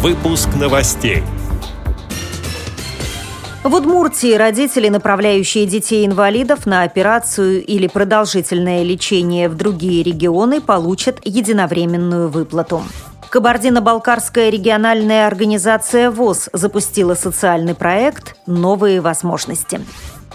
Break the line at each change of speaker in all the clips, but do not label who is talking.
Выпуск новостей.
В Удмуртии родители, направляющие детей-инвалидов на операцию или продолжительное лечение в другие регионы, получат единовременную выплату. Кабардино-Балкарская региональная организация ВОЗ запустила социальный проект «Новые возможности».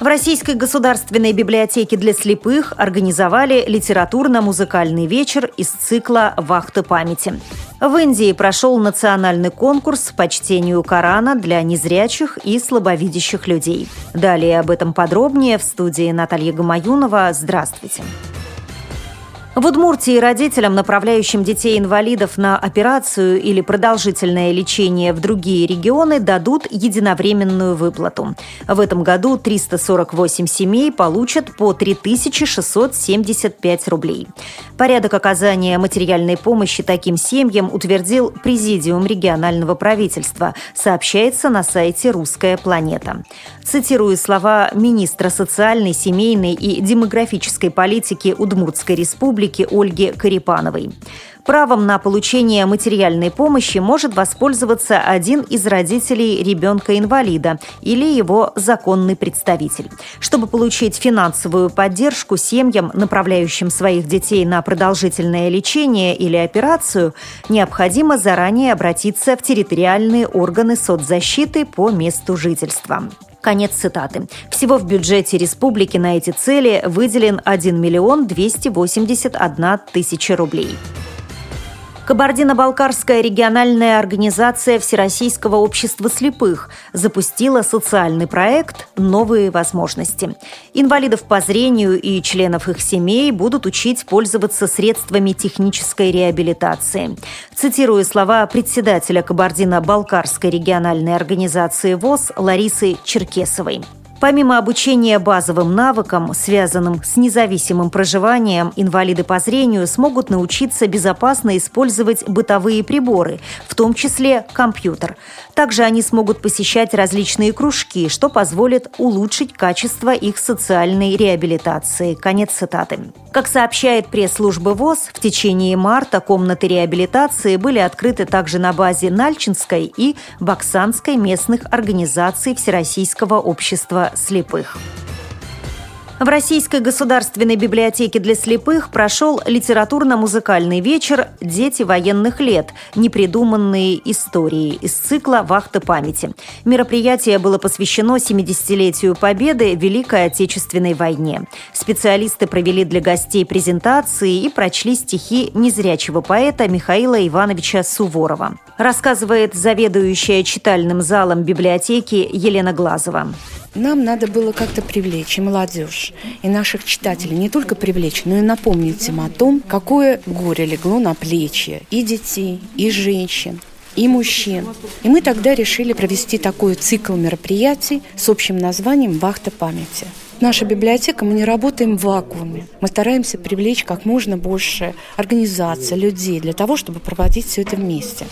В Российской государственной библиотеке для слепых организовали литературно-музыкальный вечер из цикла «Вахта памяти». В Индии прошел национальный конкурс по чтению Корана для незрячих и слабовидящих людей. Далее об этом подробнее в студии Наталья Гамаюнова. Здравствуйте. Здравствуйте. В Удмуртии родителям, направляющим детей-инвалидов на операцию или продолжительное лечение в другие регионы, дадут единовременную выплату. В этом году 348 семей получат по 3675 рублей. Порядок оказания материальной помощи таким семьям утвердил Президиум регионального правительства, сообщается на сайте «Русская планета». Цитирую слова министра социальной, семейной и демографической политики Удмуртской республики Республики Ольги Карипановой. Правом на получение материальной помощи может воспользоваться один из родителей ребенка-инвалида или его законный представитель. Чтобы получить финансовую поддержку семьям, направляющим своих детей на продолжительное лечение или операцию, необходимо заранее обратиться в территориальные органы соцзащиты по месту жительства. Конец цитаты. Всего в бюджете республики на эти цели выделен 1 миллион 281 тысяча рублей. Кабардино-Балкарская региональная организация Всероссийского общества слепых запустила социальный проект «Новые возможности». Инвалидов по зрению и членов их семей будут учить пользоваться средствами технической реабилитации. Цитирую слова председателя Кабардино-Балкарской региональной организации ВОЗ Ларисы Черкесовой. Помимо обучения базовым навыкам, связанным с независимым проживанием, инвалиды по зрению смогут научиться безопасно использовать бытовые приборы, в том числе компьютер. Также они смогут посещать различные кружки, что позволит улучшить качество их социальной реабилитации. Конец цитаты. Как сообщает пресс-служба ВОЗ, в течение марта комнаты реабилитации были открыты также на базе Нальчинской и Баксанской местных организаций Всероссийского общества слепых. В Российской государственной библиотеке для слепых прошел литературно-музыкальный вечер «Дети военных лет. Непридуманные истории» из цикла «Вахта памяти». Мероприятие было посвящено 70-летию Победы в Великой Отечественной войне. Специалисты провели для гостей презентации и прочли стихи незрячего поэта Михаила Ивановича Суворова. Рассказывает заведующая читальным залом библиотеки Елена Глазова.
Нам надо было как-то привлечь и молодежь, и наших читателей не только привлечь, но и напомнить им о том, какое горе легло на плечи и детей, и женщин, и мужчин. И мы тогда решили провести такой цикл мероприятий с общим названием «Вахта памяти». Наша библиотека, мы не работаем в вакууме. Мы стараемся привлечь как можно больше организаций, людей для того, чтобы проводить все это вместе.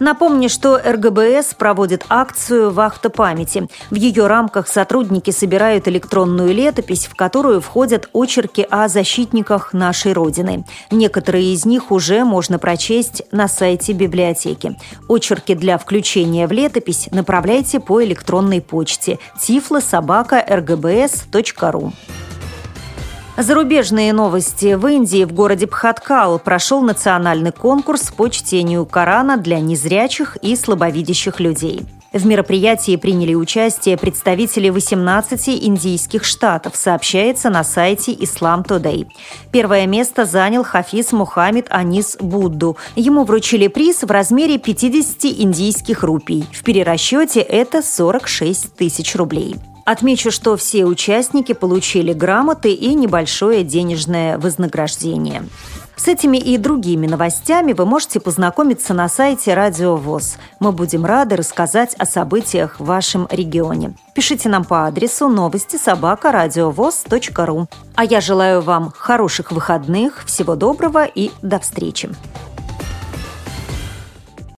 Напомню, что РГБС проводит акцию «Вахта памяти». В ее рамках сотрудники собирают электронную летопись, в которую входят очерки о защитниках нашей Родины. Некоторые из них уже можно прочесть на сайте библиотеки. Очерки для включения в летопись направляйте по электронной почте tiflosobaka.rgbs.ru. Зарубежные новости. В Индии в городе Пхаткал прошел национальный конкурс по чтению Корана для незрячих и слабовидящих людей. В мероприятии приняли участие представители 18 индийских штатов, сообщается на сайте Islam Today. Первое место занял Хафиз Мухаммед Анис Будду. Ему вручили приз в размере 50 индийских рупий. В перерасчете это 46 тысяч рублей. Отмечу, что все участники получили грамоты и небольшое денежное вознаграждение. С этими и другими новостями вы можете познакомиться на сайте Радио ВОЗ. Мы будем рады рассказать о событиях в вашем регионе. Пишите нам по адресу новости собака ру. А я желаю вам хороших выходных, всего доброго и до встречи.